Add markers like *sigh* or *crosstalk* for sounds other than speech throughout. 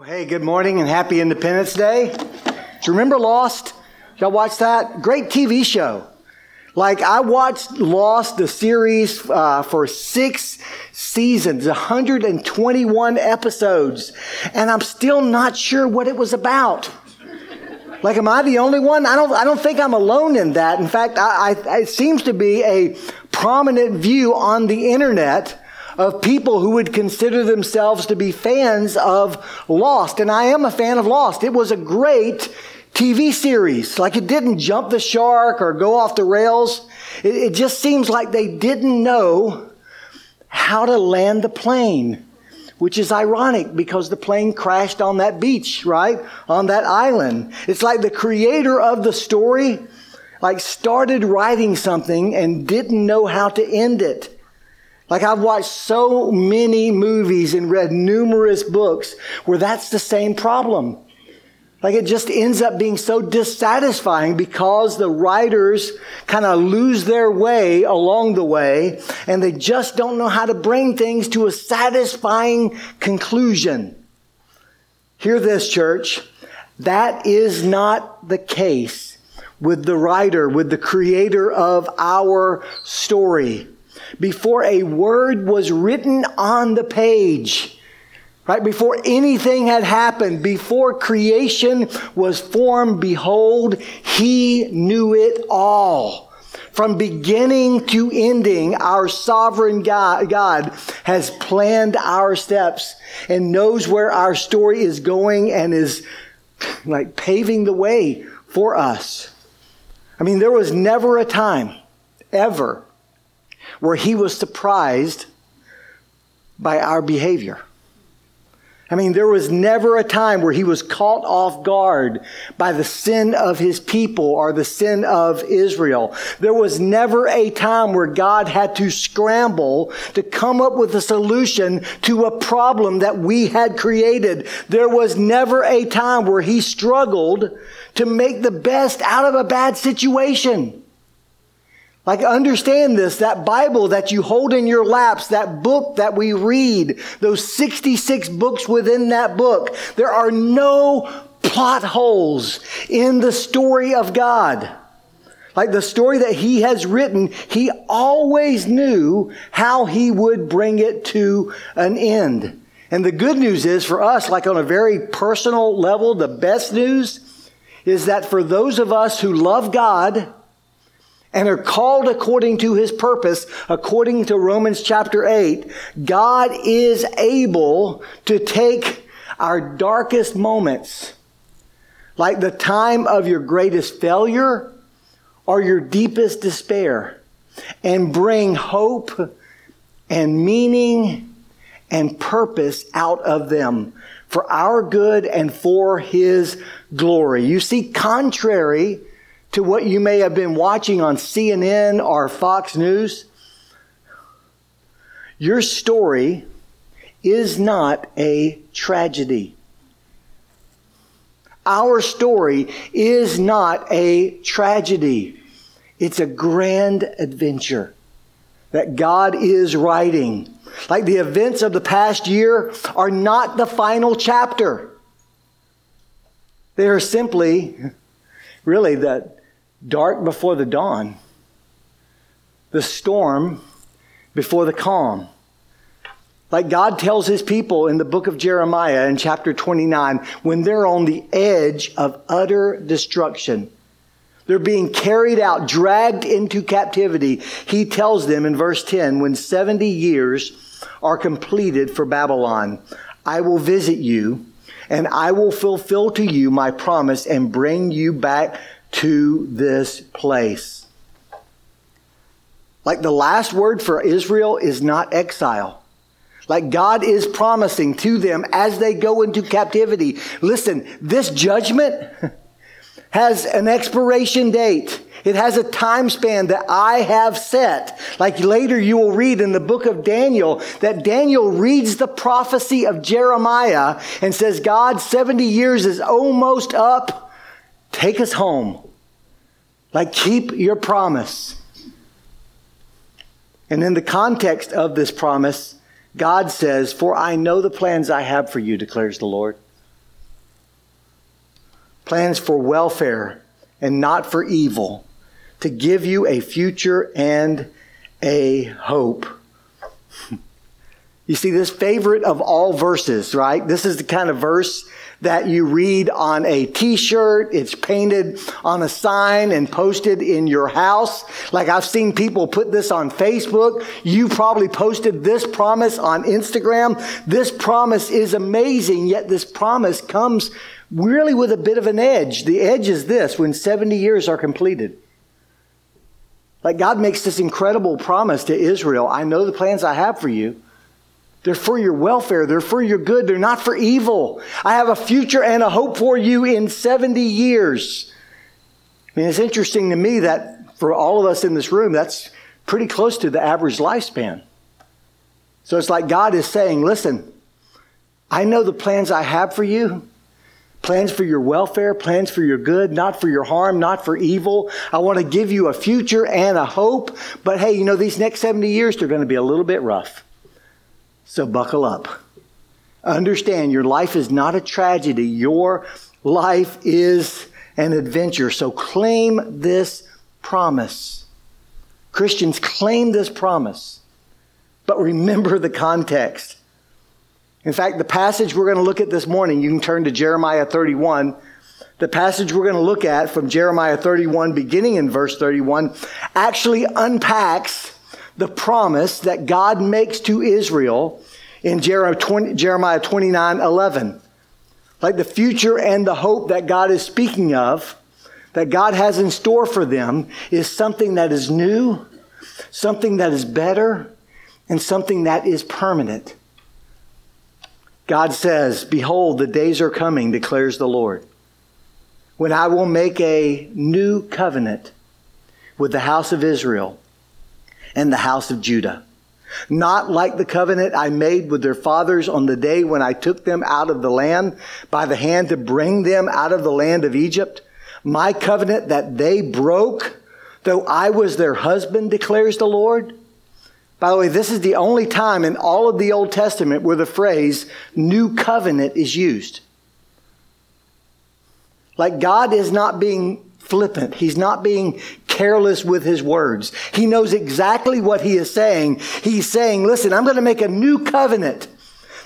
Well, hey, good morning and happy Independence Day. Do you remember Lost? Y'all watch that? Great TV show. Like, I watched Lost, the series, uh, for six seasons, 121 episodes, and I'm still not sure what it was about. Like, am I the only one? I don't, I don't think I'm alone in that. In fact, I, I, it seems to be a prominent view on the internet of people who would consider themselves to be fans of Lost. And I am a fan of Lost. It was a great TV series. Like it didn't jump the shark or go off the rails. It, it just seems like they didn't know how to land the plane which is ironic because the plane crashed on that beach, right? On that island. It's like the creator of the story like started writing something and didn't know how to end it. Like I've watched so many movies and read numerous books where that's the same problem. Like it just ends up being so dissatisfying because the writers kind of lose their way along the way and they just don't know how to bring things to a satisfying conclusion. Hear this, church. That is not the case with the writer, with the creator of our story before a word was written on the page. Right before anything had happened, before creation was formed, behold, he knew it all. From beginning to ending, our sovereign God, God, has planned our steps and knows where our story is going and is like paving the way for us. I mean, there was never a time, ever, where he was surprised by our behavior. I mean, there was never a time where he was caught off guard by the sin of his people or the sin of Israel. There was never a time where God had to scramble to come up with a solution to a problem that we had created. There was never a time where he struggled to make the best out of a bad situation. Like, understand this that Bible that you hold in your laps, that book that we read, those 66 books within that book, there are no plot holes in the story of God. Like the story that he has written, he always knew how he would bring it to an end. And the good news is for us, like on a very personal level, the best news is that for those of us who love God, and are called according to his purpose, according to Romans chapter 8, God is able to take our darkest moments, like the time of your greatest failure or your deepest despair, and bring hope and meaning and purpose out of them for our good and for his glory. You see, contrary to what you may have been watching on CNN or Fox News, your story is not a tragedy. Our story is not a tragedy. It's a grand adventure that God is writing. Like the events of the past year are not the final chapter. They are simply, really, the, dark before the dawn, the storm before the calm. Like God tells his people in the book of Jeremiah in chapter 29, when they're on the edge of utter destruction, they're being carried out, dragged into captivity. He tells them in verse 10 when 70 years are completed for Babylon, I will visit you and I will fulfill to you my promise and bring you back to this place. Like the last word for Israel is not exile. Like God is promising to them as they go into captivity. Listen, this judgment *laughs* has an expiration date. It has a time span that I have set. Like later you will read in the book of Daniel that Daniel reads the prophecy of Jeremiah and says, God, 70 years is almost up. Take us home. Like, keep your promise. And in the context of this promise, God says, For I know the plans I have for you, declares the Lord. plans for welfare and not for evil, to give you a future and a hope. *laughs* You see, this favorite of all verses, right? This is the kind of verse that you read on a t-shirt. It's painted on a sign and posted in your house. Like I've seen people put this on Facebook. You probably posted this promise on Instagram. This promise is amazing, yet this promise comes really with a bit of an edge. The edge is this when 70 years are completed. Like God makes this incredible promise to Israel I know the plans I have for you. They're for your welfare. They're for your good. They're not for evil. I have a future and a hope for you in 70 years. I mean, it's interesting to me that for all of us in this room, that's pretty close to the average lifespan. So it's like God is saying, listen, I know the plans I have for you plans for your welfare, plans for your good, not for your harm, not for evil. I want to give you a future and a hope. But hey, you know, these next 70 years, they're going to be a little bit rough. So buckle up. Understand your life is not a tragedy. Your life is an adventure. So claim this promise. Christians claim this promise. But remember the context. In fact, the passage we're going to look at this morning, you can turn to Jeremiah 31. The passage we're going to look at from Jeremiah 31, beginning in verse 31, actually unpacks the promise that God makes to Israel in Jeremiah 29, 11. Like the future and the hope that God is speaking of, that God has in store for them, is something that is new, something that is better, and something that is permanent. God says, Behold, the days are coming, declares the Lord, when I will make a new covenant with the house of Israel and the house of Judah. Not like the covenant I made with their fathers on the day when I took them out of the land by the hand to bring them out of the land of Egypt. My covenant that they broke, though I was their husband, declares the Lord. By the way, this is the only time in all of the Old Testament where the phrase new covenant is used. Like God is not being flippant. He's not being careless with his words. He knows exactly what he is saying. He's saying, listen, I'm going to make a new covenant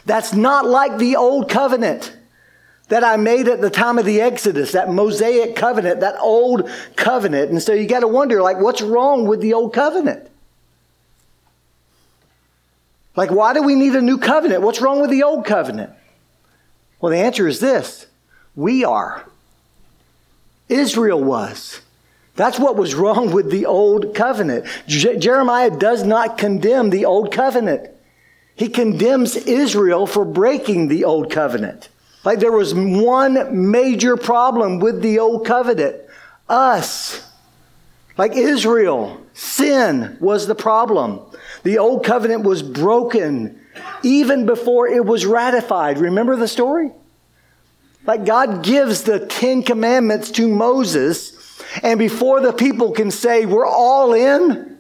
that's not like the old covenant that I made at the time of the Exodus, that Mosaic covenant, that old covenant. And so you got to wonder, like, what's wrong with the old covenant? Like, why do we need a new covenant? What's wrong with the old covenant? Well, the answer is this we are. Israel was. That's what was wrong with the old covenant. Je- Jeremiah does not condemn the old covenant. He condemns Israel for breaking the old covenant. Like there was one major problem with the old covenant us. Like Israel, sin was the problem. The old covenant was broken even before it was ratified. Remember the story? Like God gives the Ten Commandments to Moses, and before the people can say, We're all in,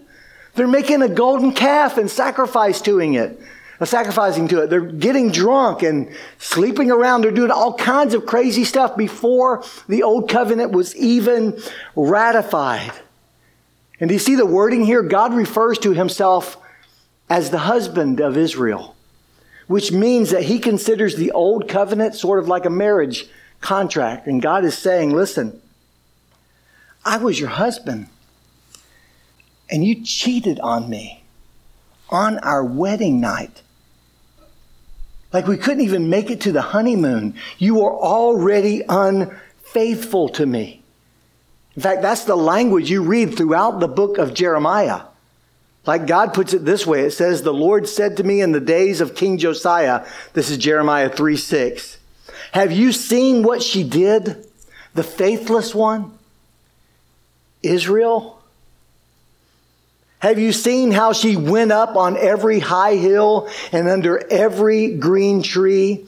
they're making a golden calf and sacrifice to it. Uh, sacrificing to it. They're getting drunk and sleeping around. They're doing all kinds of crazy stuff before the old covenant was even ratified. And do you see the wording here? God refers to himself as the husband of Israel, which means that he considers the old covenant sort of like a marriage contract. And God is saying, listen, I was your husband, and you cheated on me on our wedding night. Like we couldn't even make it to the honeymoon. You were already unfaithful to me. In fact, that's the language you read throughout the book of Jeremiah. Like God puts it this way it says, The Lord said to me in the days of King Josiah, this is Jeremiah 3 6, Have you seen what she did, the faithless one? Israel? Have you seen how she went up on every high hill and under every green tree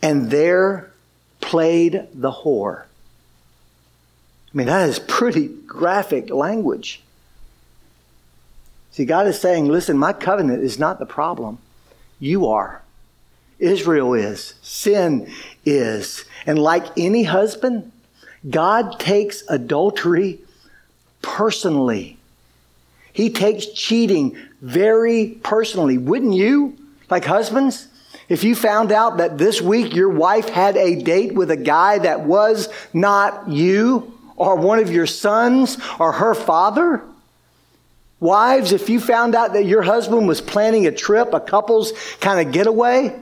and there played the whore? I mean, that is pretty graphic language. See, God is saying, listen, my covenant is not the problem. You are. Israel is. Sin is. And like any husband, God takes adultery personally. He takes cheating very personally. Wouldn't you? Like husbands? If you found out that this week your wife had a date with a guy that was not you, or one of your sons, or her father, Wives, if you found out that your husband was planning a trip, a couple's kind of getaway,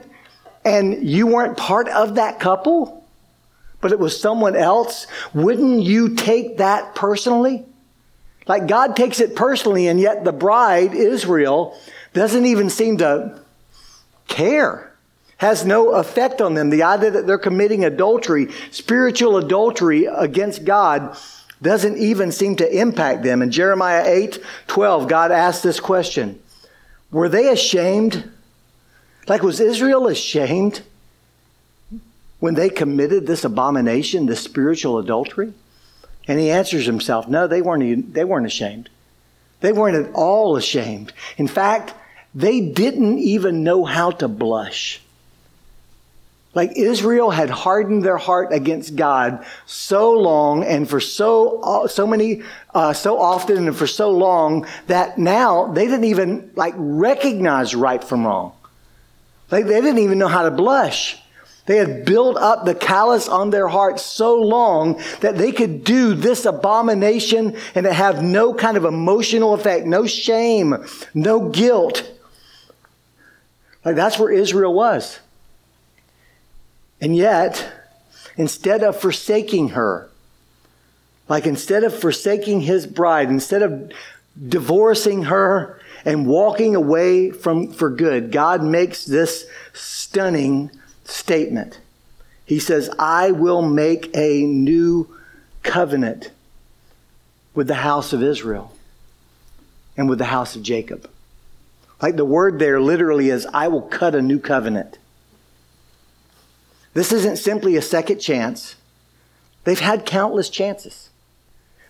and you weren't part of that couple, but it was someone else, wouldn't you take that personally? Like God takes it personally, and yet the bride, Israel, doesn't even seem to care, has no effect on them. The idea that they're committing adultery, spiritual adultery against God, doesn't even seem to impact them. In Jeremiah 8 12, God asked this question Were they ashamed? Like, was Israel ashamed when they committed this abomination, this spiritual adultery? And he answers himself, No, they weren't, they weren't ashamed. They weren't at all ashamed. In fact, they didn't even know how to blush. Like Israel had hardened their heart against God so long and for so so many uh, so often and for so long that now they didn't even like recognize right from wrong. Like they didn't even know how to blush. They had built up the callous on their hearts so long that they could do this abomination and have no kind of emotional effect, no shame, no guilt. Like that's where Israel was. And yet, instead of forsaking her, like instead of forsaking his bride, instead of divorcing her and walking away from for good, God makes this stunning statement. He says, I will make a new covenant with the house of Israel and with the house of Jacob. Like the word there literally is, I will cut a new covenant. This isn't simply a second chance. They've had countless chances.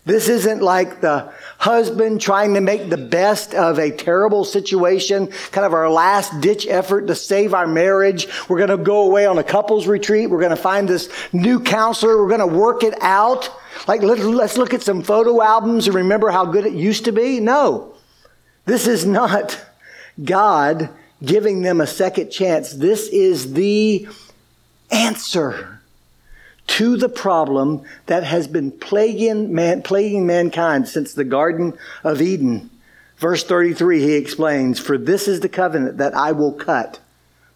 This isn't like the husband trying to make the best of a terrible situation, kind of our last ditch effort to save our marriage. We're going to go away on a couples retreat. We're going to find this new counselor. We're going to work it out. Like, let's look at some photo albums and remember how good it used to be. No, this is not God giving them a second chance. This is the answer to the problem that has been plaguing, man, plaguing mankind since the Garden of Eden. Verse 33, he explains, For this is the covenant that I will cut,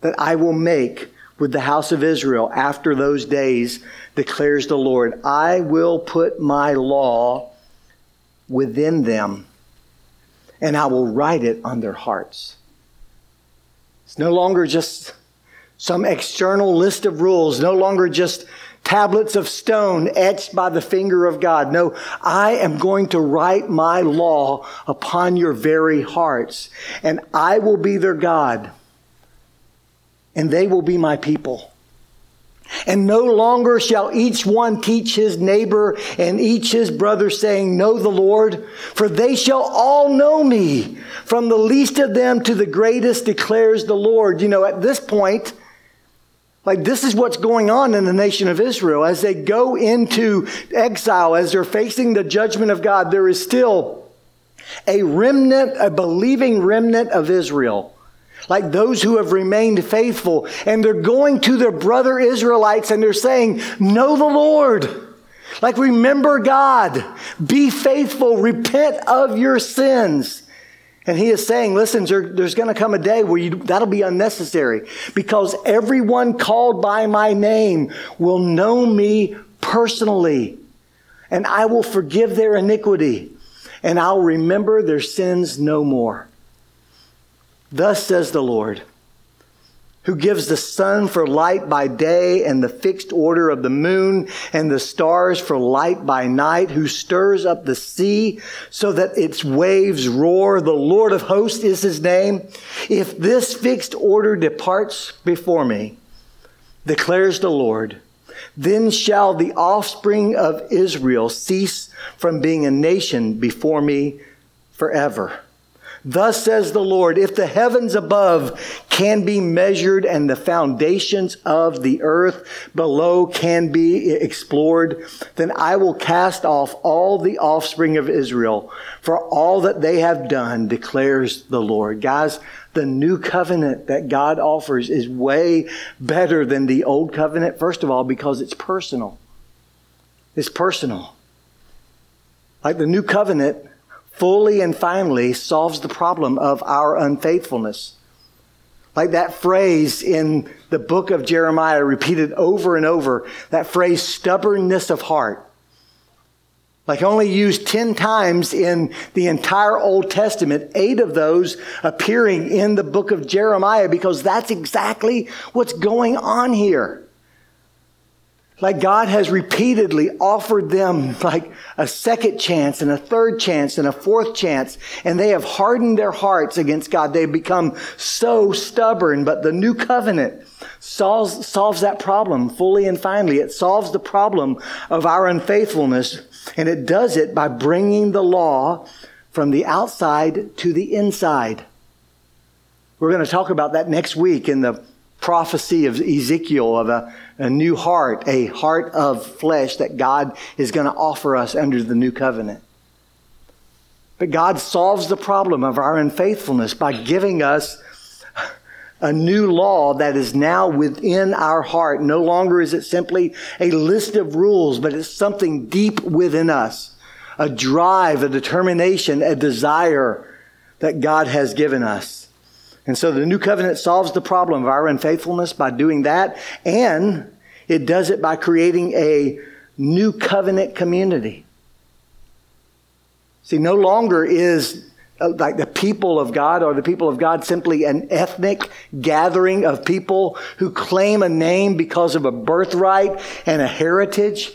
that I will make with the house of Israel after those days, declares the Lord. I will put my law within them, and I will write it on their hearts. It's no longer just some external list of rules, no longer just tablets of stone etched by the finger of God. No, I am going to write my law upon your very hearts, and I will be their God, and they will be my people. And no longer shall each one teach his neighbor and each his brother, saying, Know the Lord, for they shall all know me, from the least of them to the greatest, declares the Lord. You know, at this point, like, this is what's going on in the nation of Israel. As they go into exile, as they're facing the judgment of God, there is still a remnant, a believing remnant of Israel. Like those who have remained faithful. And they're going to their brother Israelites and they're saying, Know the Lord. Like, remember God. Be faithful. Repent of your sins. And he is saying, listen, there, there's going to come a day where you, that'll be unnecessary because everyone called by my name will know me personally and I will forgive their iniquity and I'll remember their sins no more. Thus says the Lord who gives the sun for light by day and the fixed order of the moon and the stars for light by night, who stirs up the sea so that its waves roar. The Lord of hosts is his name. If this fixed order departs before me, declares the Lord, then shall the offspring of Israel cease from being a nation before me forever. Thus says the Lord, if the heavens above can be measured and the foundations of the earth below can be explored, then I will cast off all the offspring of Israel for all that they have done, declares the Lord. Guys, the new covenant that God offers is way better than the old covenant, first of all, because it's personal. It's personal. Like the new covenant fully and finally solves the problem of our unfaithfulness. Like that phrase in the book of Jeremiah, repeated over and over, that phrase, stubbornness of heart. Like only used 10 times in the entire Old Testament, eight of those appearing in the book of Jeremiah, because that's exactly what's going on here. Like God has repeatedly offered them like a second chance and a third chance and a fourth chance, and they have hardened their hearts against God. They've become so stubborn, but the new covenant solves, solves that problem fully and finally. It solves the problem of our unfaithfulness, and it does it by bringing the law from the outside to the inside. We're going to talk about that next week in the prophecy of Ezekiel of a, a new heart, a heart of flesh that God is going to offer us under the new covenant. But God solves the problem of our unfaithfulness by giving us a new law that is now within our heart. No longer is it simply a list of rules, but it's something deep within us. A drive, a determination, a desire that God has given us. And so the new covenant solves the problem of our unfaithfulness by doing that, and it does it by creating a new covenant community. See, no longer is uh, like the people of God or the people of God simply an ethnic gathering of people who claim a name because of a birthright and a heritage.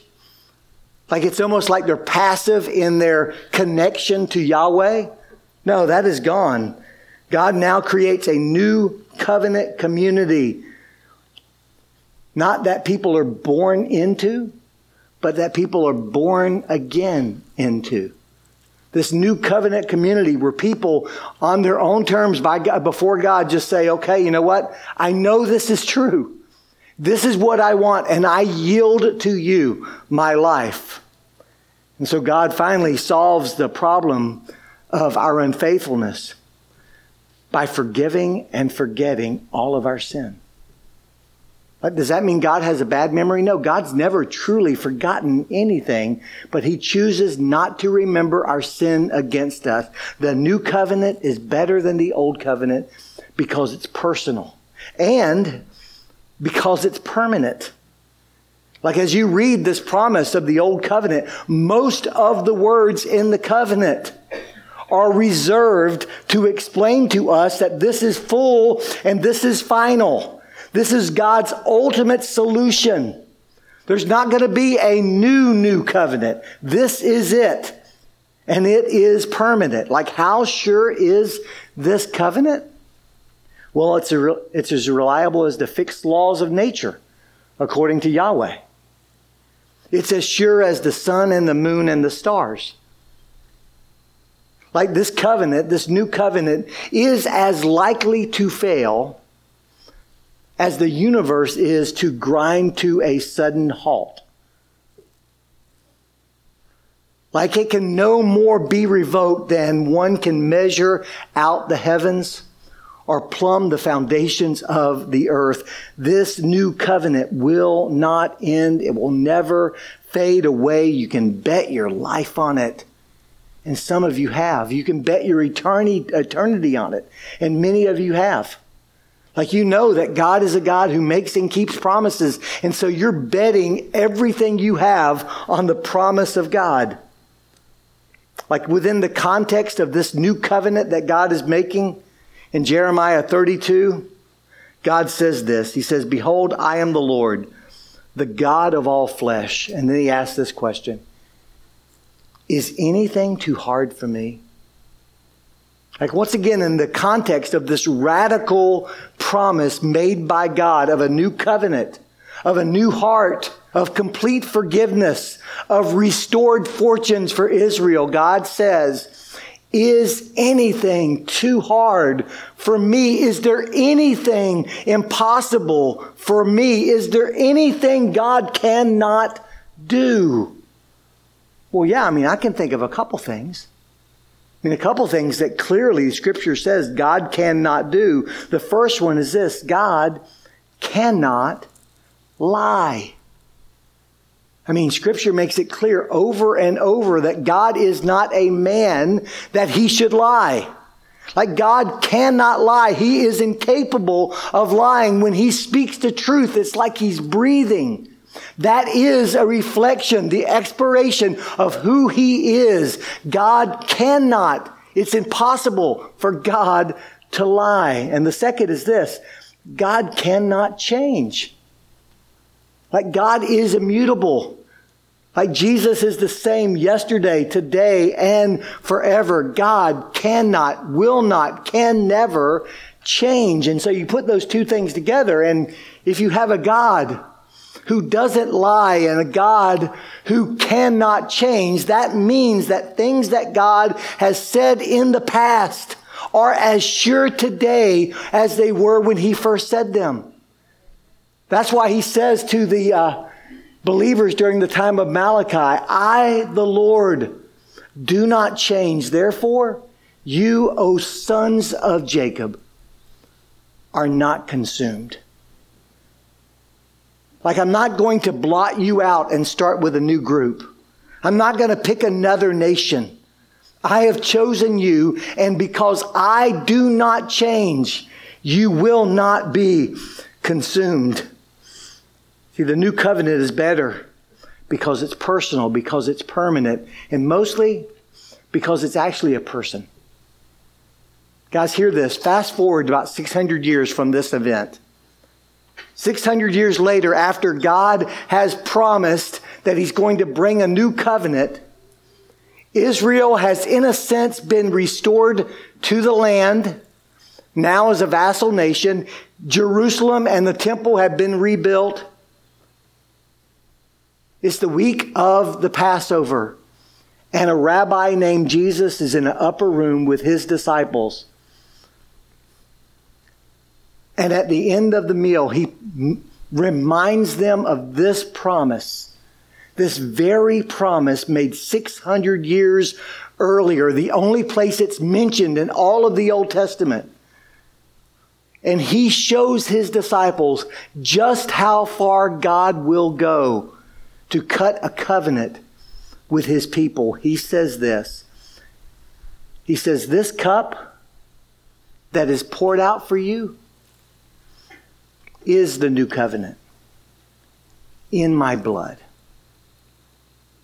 Like it's almost like they're passive in their connection to Yahweh. No, that is gone. God now creates a new covenant community. Not that people are born into, but that people are born again into. This new covenant community where people on their own terms by God, before God just say, okay, you know what? I know this is true. This is what I want, and I yield to you my life. And so God finally solves the problem of our unfaithfulness by forgiving and forgetting all of our sin. But does that mean God has a bad memory? No, God's never truly forgotten anything, but He chooses not to remember our sin against us. The new covenant is better than the old covenant because it's personal and because it's permanent. Like as you read this promise of the old covenant, most of the words in the covenant are reserved to explain to us that this is full and this is final. This is God's ultimate solution. There's not going to be a new, new covenant. This is it. And it is permanent. Like, how sure is this covenant? Well, it's, a, it's as reliable as the fixed laws of nature, according to Yahweh. It's as sure as the sun and the moon and the stars. Like this covenant, this new covenant, is as likely to fail as the universe is to grind to a sudden halt. Like it can no more be revoked than one can measure out the heavens or plumb the foundations of the earth. This new covenant will not end. It will never fade away. You can bet your life on it. And some of you have. You can bet your eternity, eternity on it. And many of you have. Like you know that God is a God who makes and keeps promises. And so you're betting everything you have on the promise of God. Like within the context of this new covenant that God is making in Jeremiah 32, God says this. He says, Behold, I am the Lord, the God of all flesh. And then he asks this question is anything too hard for me? Like, once again, in the context of this radical promise made by God of a new covenant, of a new heart, of complete forgiveness, of restored fortunes for Israel, God says, is anything too hard for me? Is there anything impossible for me? Is there anything God cannot do? Well, yeah, I mean, I can think of a couple things. I mean, a couple things that clearly Scripture says God cannot do. The first one is this God cannot lie. I mean, Scripture makes it clear over and over that God is not a man that he should lie. Like God cannot lie. He is incapable of lying. When he speaks the truth, it's like he's breathing. That is a reflection, the expiration of who he is. God cannot, it's impossible for God to lie. And the second is this God cannot change. Like God is immutable. Like Jesus is the same yesterday, today, and forever. God cannot, will not, can never change. And so you put those two things together, and if you have a God who doesn't lie and a God who cannot change, that means that things that God has said in the past are as sure today as they were when he first said them. That's why he says to the uh, believers during the time of Malachi, I, the Lord, do not change. Therefore, you, O sons of Jacob, are not consumed. Like, I'm not going to blot you out and start with a new group. I'm not going to pick another nation. I have chosen you, and because I do not change, you will not be consumed. See, the new covenant is better because it's personal, because it's permanent, and mostly because it's actually a person. Guys, hear this. Fast forward about 600 years from this event. 600 years later, after God has promised that He's going to bring a new covenant, Israel has, in a sense, been restored to the land, now as a vassal nation. Jerusalem and the temple have been rebuilt. It's the week of the Passover, and a rabbi named Jesus is in an upper room with his disciples. And at the end of the meal, he reminds them of this promise, this very promise made 600 years earlier, the only place it's mentioned in all of the Old Testament. And he shows his disciples just how far God will go to cut a covenant with his people. He says this He says, This cup that is poured out for you is the new covenant in my blood.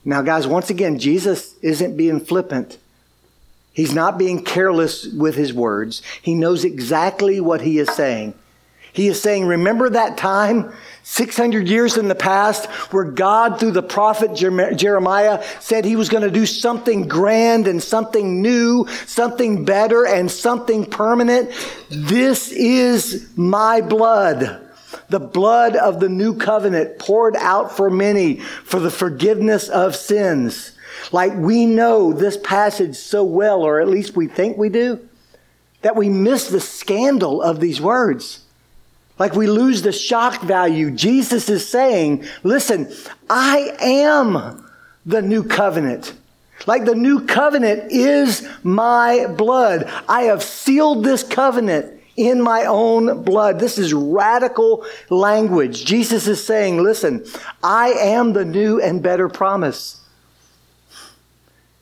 Now, guys, once again, Jesus isn't being flippant. He's not being careless with his words. He knows exactly what he is saying. He is saying, remember that time 600 years in the past where God, through the prophet Jeremiah, said he was going to do something grand and something new, something better and something permanent. This is my blood. The blood of the new covenant poured out for many for the forgiveness of sins. Like we know this passage so well, or at least we think we do, that we miss the scandal of these words. Like we lose the shock value. Jesus is saying, listen, I am the new covenant. Like the new covenant is my blood. I have sealed this covenant in my own blood. This is radical language. Jesus is saying, listen, I am the new and better promise.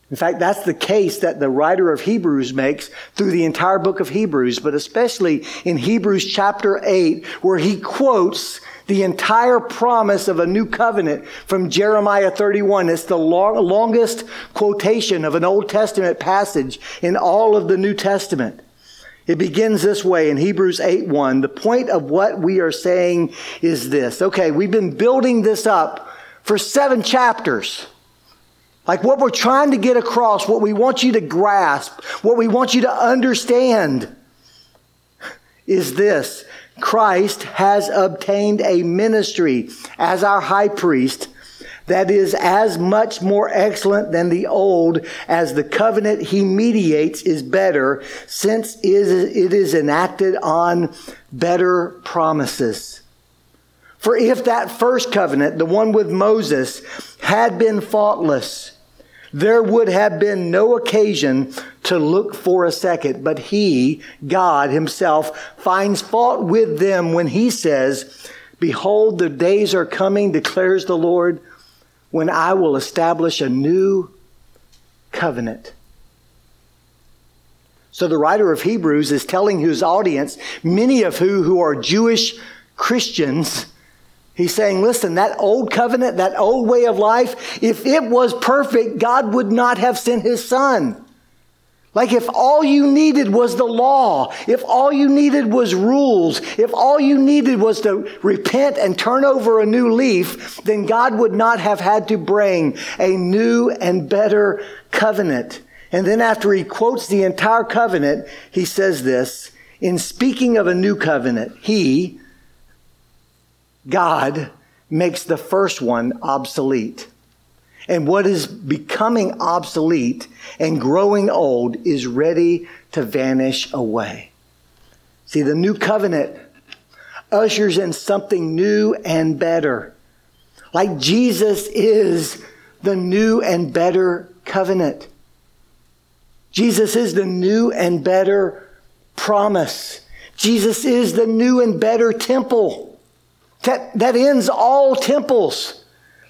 In fact, that's the case that the writer of Hebrews makes through the entire book of Hebrews, but especially in Hebrews chapter 8, where he quotes the entire promise of a new covenant from Jeremiah 31. It's the long, longest quotation of an Old Testament passage in all of the New Testament. It begins this way in Hebrews 8 1. The point of what we are saying is this. Okay, we've been building this up for seven chapters. Like what we're trying to get across, what we want you to grasp, what we want you to understand is this Christ has obtained a ministry as our high priest that is as much more excellent than the old as the covenant he mediates is better since it is enacted on better promises. For if that first covenant, the one with Moses, had been faultless, there would have been no occasion to look for a second. But he, God himself, finds fault with them when he says, Behold, the days are coming, declares the Lord, when I will establish a new covenant. So the writer of Hebrews is telling his audience, many of who who are Jewish Christians, He's saying, listen, that old covenant, that old way of life, if it was perfect, God would not have sent his son. Like if all you needed was the law, if all you needed was rules, if all you needed was to repent and turn over a new leaf, then God would not have had to bring a new and better covenant. And then after he quotes the entire covenant, he says this, in speaking of a new covenant, he, God makes the first one obsolete. And what is becoming obsolete and growing old is ready to vanish away. See, the new covenant ushers in something new and better. Like Jesus is the new and better covenant. Jesus is the new and better promise. Jesus is the new and better temple. That, that ends all temples.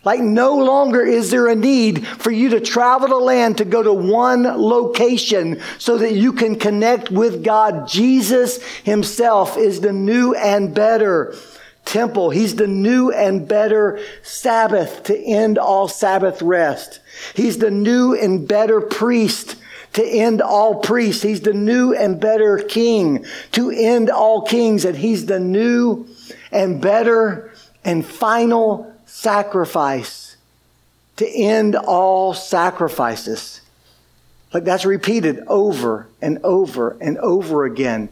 Like no longer is there a need for you to travel the land to go to one location so that you can connect with God. Jesus himself is the new and better temple. He's the new and better Sabbath to end all Sabbath rest. He's the new and better priest to end all priests. He's the new and better king to end all kings. And he's the new and better and final sacrifice to end all sacrifices. Like that's repeated over and over and over again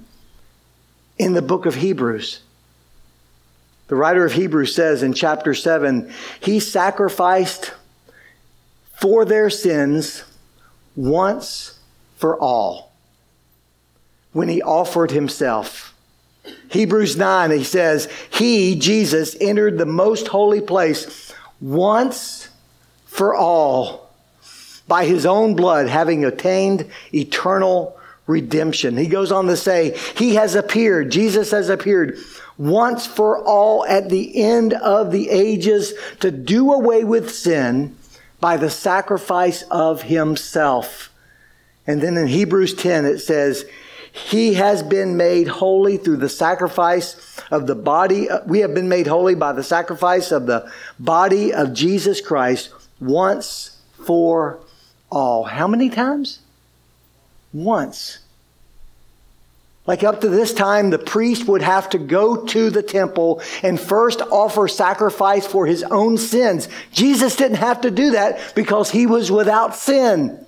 in the book of Hebrews. The writer of Hebrews says in chapter 7 He sacrificed for their sins once for all when He offered Himself. Hebrews 9, he says, He, Jesus, entered the most holy place once for all by his own blood, having attained eternal redemption. He goes on to say, He has appeared, Jesus has appeared once for all at the end of the ages to do away with sin by the sacrifice of Himself. And then in Hebrews 10, it says, he has been made holy through the sacrifice of the body. Uh, we have been made holy by the sacrifice of the body of Jesus Christ once for all. How many times? Once. Like up to this time, the priest would have to go to the temple and first offer sacrifice for his own sins. Jesus didn't have to do that because he was without sin.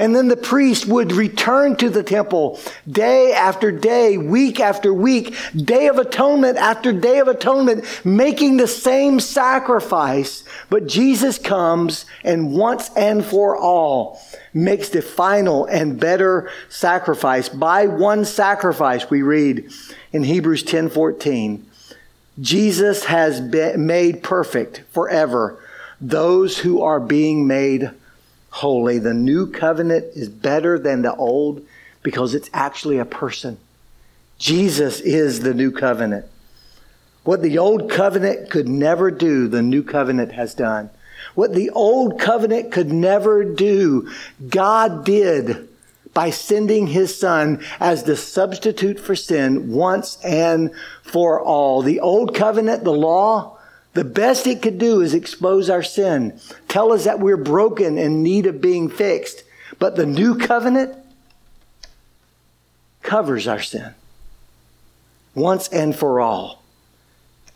And then the priest would return to the temple day after day, week after week, day of atonement after day of atonement, making the same sacrifice. But Jesus comes and once and for all makes the final and better sacrifice. By one sacrifice, we read in Hebrews 10 14, Jesus has been made perfect forever those who are being made holy. The new covenant is better than the old because it's actually a person. Jesus is the new covenant. What the old covenant could never do, the new covenant has done. What the old covenant could never do, God did by sending his son as the substitute for sin once and for all. The old covenant, the law, the best it could do is expose our sin, tell us that we're broken in need of being fixed. But the new covenant covers our sin once and for all.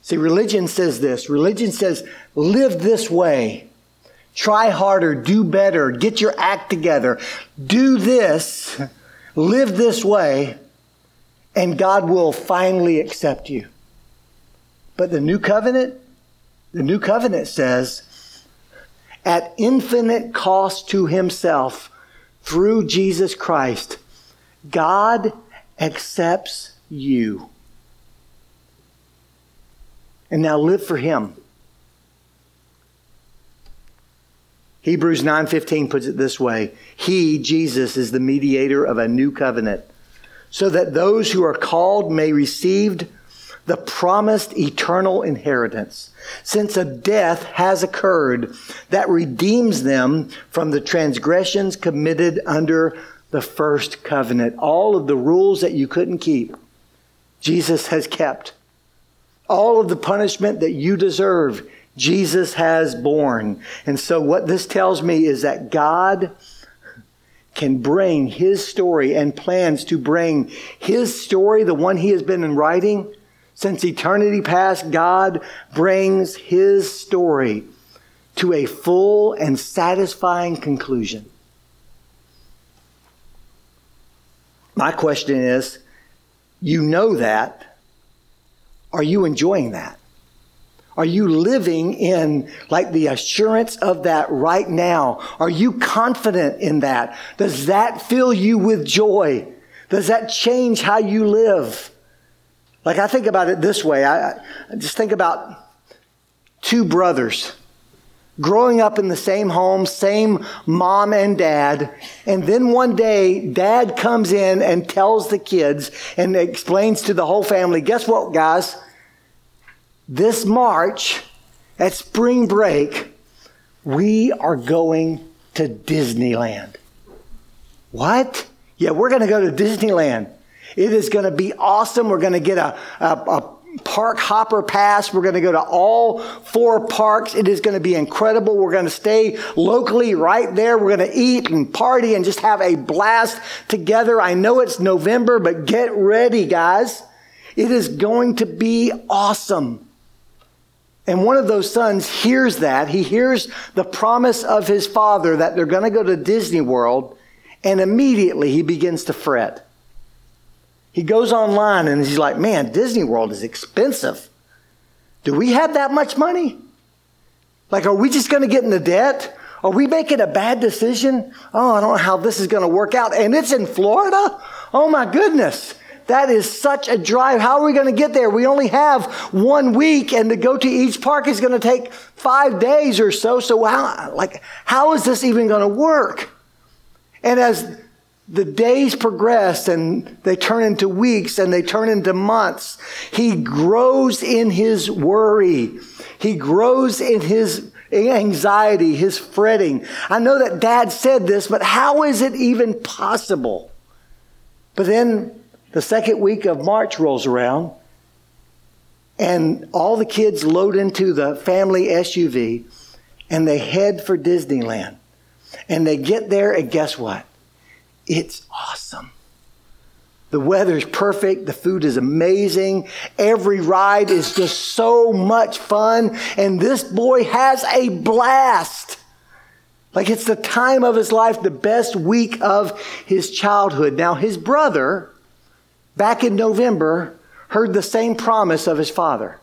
See, religion says this religion says, live this way. Try harder, do better, get your act together, do this, live this way, and God will finally accept you. But the new covenant, the new covenant says, at infinite cost to himself through Jesus Christ, God accepts you. And now live for him. Hebrews 9:15 puts it this way, he Jesus is the mediator of a new covenant so that those who are called may receive the promised eternal inheritance, since a death has occurred that redeems them from the transgressions committed under the first covenant. All of the rules that you couldn't keep, Jesus has kept. All of the punishment that you deserve, Jesus has borne. And so, what this tells me is that God can bring his story and plans to bring his story, the one he has been in writing since eternity past, God brings his story to a full and satisfying conclusion. My question is you know that. Are you enjoying that? Are you living in like the assurance of that right now? Are you confident in that? Does that fill you with joy? Does that change how you live? Like I think about it this way. I, I just think about two brothers growing up in the same home, same mom and dad. And then one day, dad comes in and tells the kids and explains to the whole family, guess what, guys? this March at spring break, we are going to Disneyland. What? Yeah, we're going to go to Disneyland. It is going to be awesome. We're going to get a, a, a park hopper pass. We're going to go to all four parks. It is going to be incredible. We're going to stay locally right there. We're going to eat and party and just have a blast together. I know it's November, but get ready, guys. It is going to be awesome. And one of those sons hears that. He hears the promise of his father that they're going to go to Disney World, and immediately he begins to fret. He goes online and he's like, Man, Disney World is expensive. Do we have that much money? Like, are we just going to get into debt? Are we making a bad decision? Oh, I don't know how this is going to work out. And it's in Florida? Oh my goodness. That is such a drive. How are we going to get there? We only have one week, and to go to each park is going to take five days or so. So, how, like, how is this even going to work? And as the days progress and they turn into weeks and they turn into months, he grows in his worry. He grows in his anxiety, his fretting. I know that dad said this, but how is it even possible? But then the second week of March rolls around, and all the kids load into the family SUV and they head for Disneyland. And they get there, and guess what? It's awesome. The weather is perfect. The food is amazing. Every ride is just so much fun. And this boy has a blast. Like it's the time of his life, the best week of his childhood. Now, his brother back in November, heard the same promise of his father.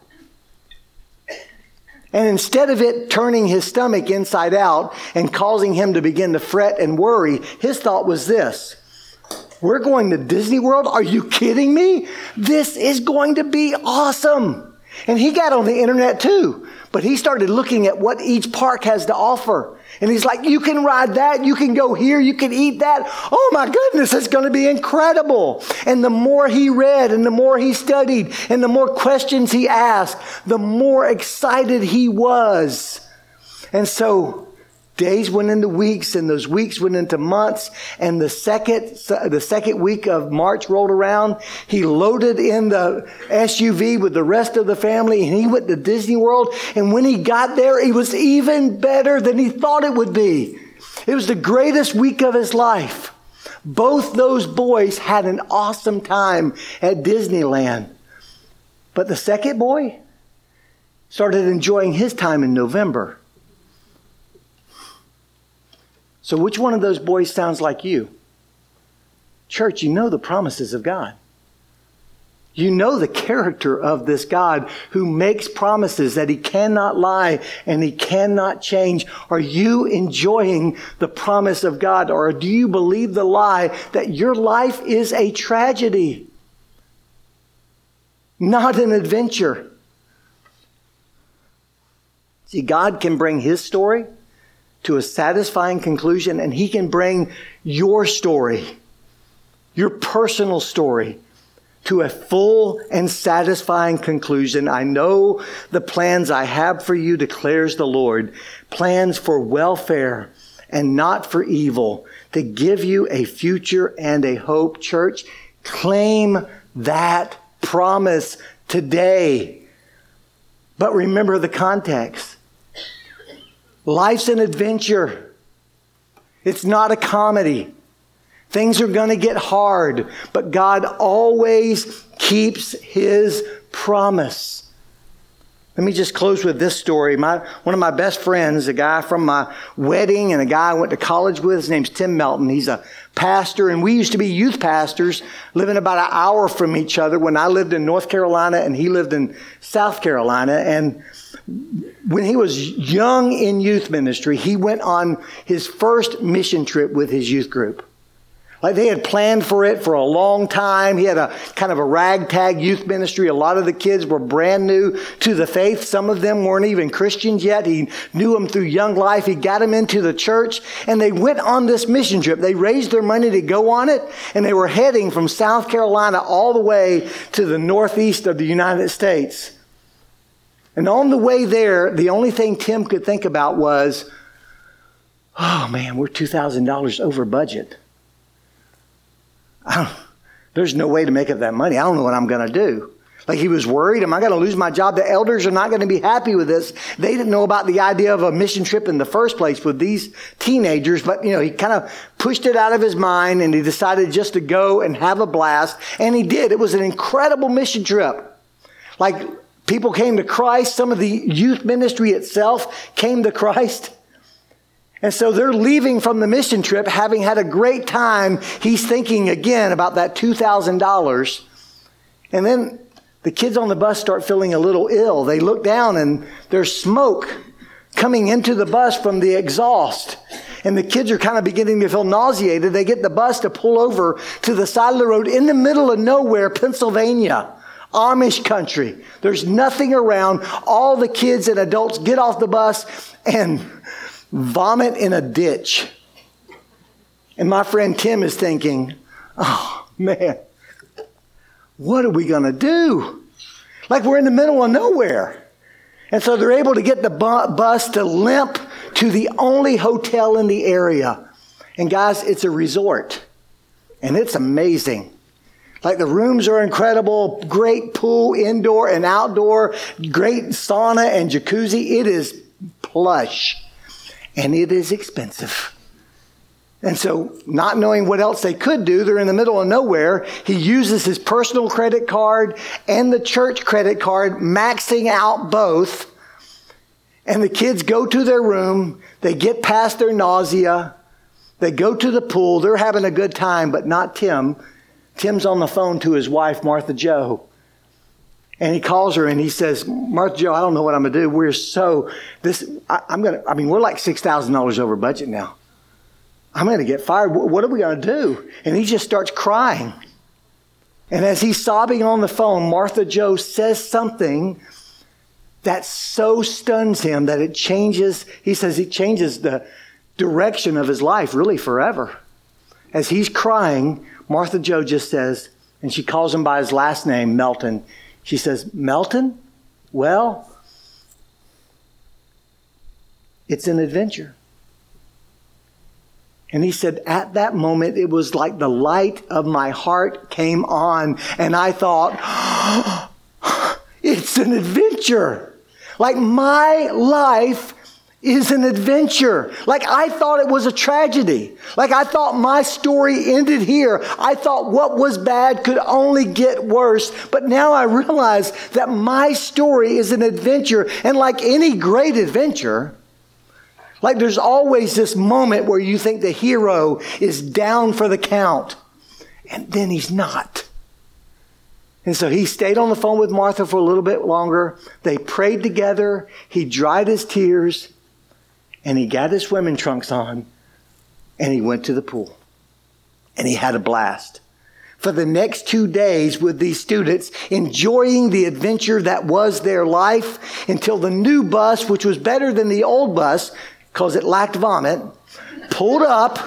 And instead of it turning his stomach inside out and causing him to begin to fret and worry, his thought was this We're going to Disney World? Are you kidding me? This is going to be awesome. And he got on the internet too, but he started looking at what each park has to offer. And he's like, You can ride that. You can go here. You can eat that. Oh my goodness, it's going to be incredible. And the more he read and the more he studied and the more questions he asked, the more excited he was. And so Days went into weeks, and those weeks went into months. And the second, the second week of March rolled around. He loaded in the SUV with the rest of the family, and he went to Disney World. And when he got there, it was even better than he thought it would be. It was the greatest week of his life. Both those boys had an awesome time at Disneyland. But the second boy started enjoying his time in November. So, which one of those boys sounds like you? Church, you know the promises of God. You know the character of this God who makes promises that he cannot lie and he cannot change. Are you enjoying the promise of God or do you believe the lie that your life is a tragedy? Not an adventure. See, God can bring his story to a satisfying conclusion and he can bring your story, your personal story to a full and satisfying conclusion. I know the plans I have for you, declares the Lord, plans for welfare and not for evil, to give you a future and a hope. Church, claim that promise today. But remember the context. Life's an adventure. It's not a comedy. Things are going to get hard, but God always keeps his promise. Let me just close with this story. My, one of my best friends, a guy from my wedding and a guy I went to college with, his name's Tim Melton. He's a pastor, and we used to be youth pastors living about an hour from each other when I lived in North Carolina and he lived in South Carolina. And when he was young in youth ministry, he went on his first mission trip with his youth group. Like they had planned for it for a long time. He had a kind of a ragtag youth ministry. A lot of the kids were brand new to the faith. Some of them weren't even Christians yet. He knew them through young life. He got them into the church and they went on this mission trip. They raised their money to go on it and they were heading from South Carolina all the way to the northeast of the United States. And on the way there, the only thing Tim could think about was, oh man, we're $2,000 over budget there's no way to make up that money. I don't know what I'm going to do. Like he was worried, am I going to lose my job? The elders are not going to be happy with this. They didn't know about the idea of a mission trip in the first place with these teenagers, but you know, he kind of pushed it out of his mind and he decided just to go and have a blast. And he did. It was an incredible mission trip. Like people came to Christ. Some of the youth ministry itself came to Christ. And so they're leaving from the mission trip having had a great time. He's thinking again about that $2,000. And then the kids on the bus start feeling a little ill. They look down and there's smoke coming into the bus from the exhaust. And the kids are kind of beginning to feel nauseated. They get the bus to pull over to the side of the road in the middle of nowhere, Pennsylvania. Amish country. There's nothing around. All the kids and adults get off the bus and vomit in a ditch. And my friend Tim is thinking, oh man, what are we going to do? Like we're in the middle of nowhere. And so they're able to get the bu- bus to limp to the only hotel in the area. And guys, it's a resort. And it's amazing. Like the rooms are incredible, great pool, indoor and outdoor, great sauna and jacuzzi. It is plush and it is expensive. And so, not knowing what else they could do, they're in the middle of nowhere. He uses his personal credit card and the church credit card, maxing out both. And the kids go to their room, they get past their nausea, they go to the pool, they're having a good time, but not Tim. Tim's on the phone to his wife, Martha Joe. And he calls her and he says, Martha Joe, I don't know what I'm going to do. We're so, this, I, am going to, I mean, we're like $6,000 over budget now. I'm going to get fired. What are we going to do? And he just starts crying. And as he's sobbing on the phone, Martha Joe says something that so stuns him that it changes, he says it changes the direction of his life really forever. As he's crying, Martha Joe just says, and she calls him by his last name, Melton. She says, Melton? Well, it's an adventure. And he said, at that moment, it was like the light of my heart came on, and I thought, oh, *gasps* it's an adventure. Like my life is an adventure. Like I thought it was a tragedy. Like I thought my story ended here. I thought what was bad could only get worse. But now I realize that my story is an adventure. And like any great adventure, like there's always this moment where you think the hero is down for the count. And then he's not. And so he stayed on the phone with Martha for a little bit longer. They prayed together. He dried his tears and he got his swimming trunks on and he went to the pool and he had a blast. For the next two days with these students, enjoying the adventure that was their life until the new bus, which was better than the old bus because it lacked vomit, pulled up.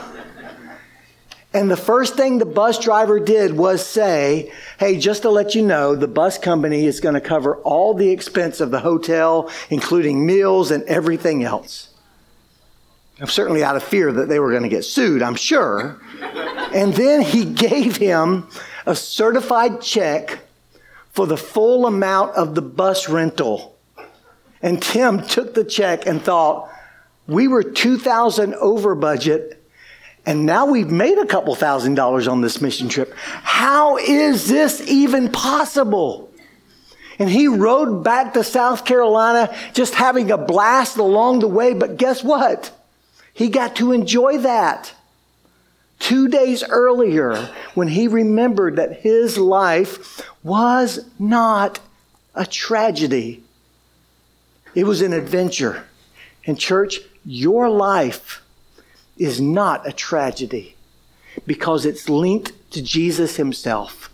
And the first thing the bus driver did was say, Hey, just to let you know, the bus company is going to cover all the expense of the hotel, including meals and everything else. I'm certainly out of fear that they were going to get sued, I'm sure. and then he *laughs* gave him a certified check for the full amount of the bus rental. And Tim *laughs* took the check and thought, we were 2000 over budget and now we've made a couple thousand dollars on this mission trip. How is this even possible? And he rode back to South Carolina just having a blast along the way, but guess what? He got to enjoy that. Two days earlier, when he remembered that his life was not a tragedy, it was an adventure. And, church, your life is not a tragedy because it's linked to Jesus himself.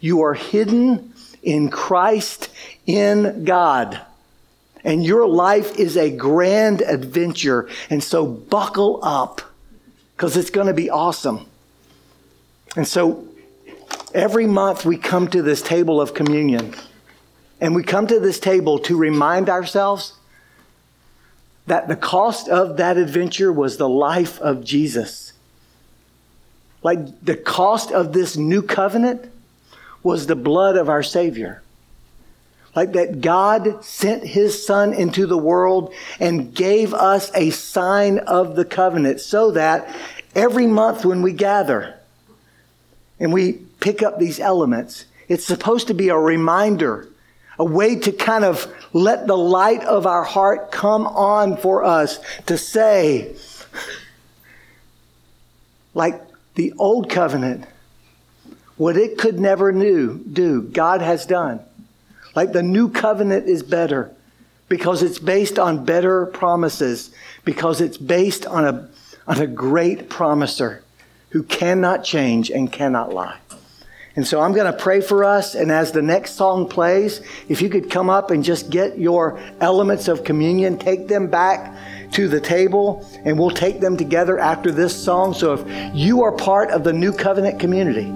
You are hidden in Christ in God. And your life is a grand adventure. And so buckle up because it's going to be awesome. And so every month we come to this table of communion. And we come to this table to remind ourselves that the cost of that adventure was the life of Jesus. Like the cost of this new covenant was the blood of our Savior. Like that God sent his son into the world and gave us a sign of the covenant so that every month when we gather and we pick up these elements, it's supposed to be a reminder, a way to kind of let the light of our heart come on for us to say, *laughs* like the old covenant, what it could never do, God has done. Like the new covenant is better because it's based on better promises, because it's based on a, on a great promiser who cannot change and cannot lie. And so I'm going to pray for us. And as the next song plays, if you could come up and just get your elements of communion, take them back to the table, and we'll take them together after this song. So if you are part of the new covenant community,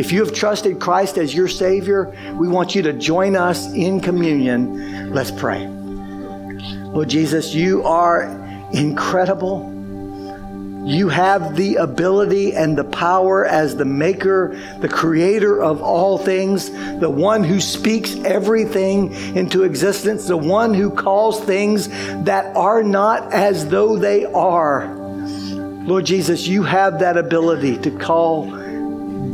if you have trusted Christ as your Savior, we want you to join us in communion. Let's pray. Lord Jesus, you are incredible. You have the ability and the power as the maker, the creator of all things, the one who speaks everything into existence, the one who calls things that are not as though they are. Lord Jesus, you have that ability to call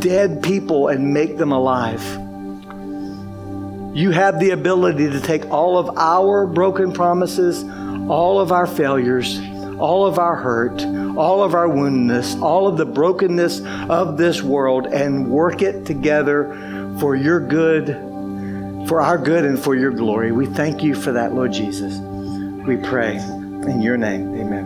dead people and make them alive. You have the ability to take all of our broken promises, all of our failures, all of our hurt, all of our woundedness, all of the brokenness of this world, and work it together for your good, for our good, and for your glory. We thank you for that, Lord Jesus. We pray in your name. Amen.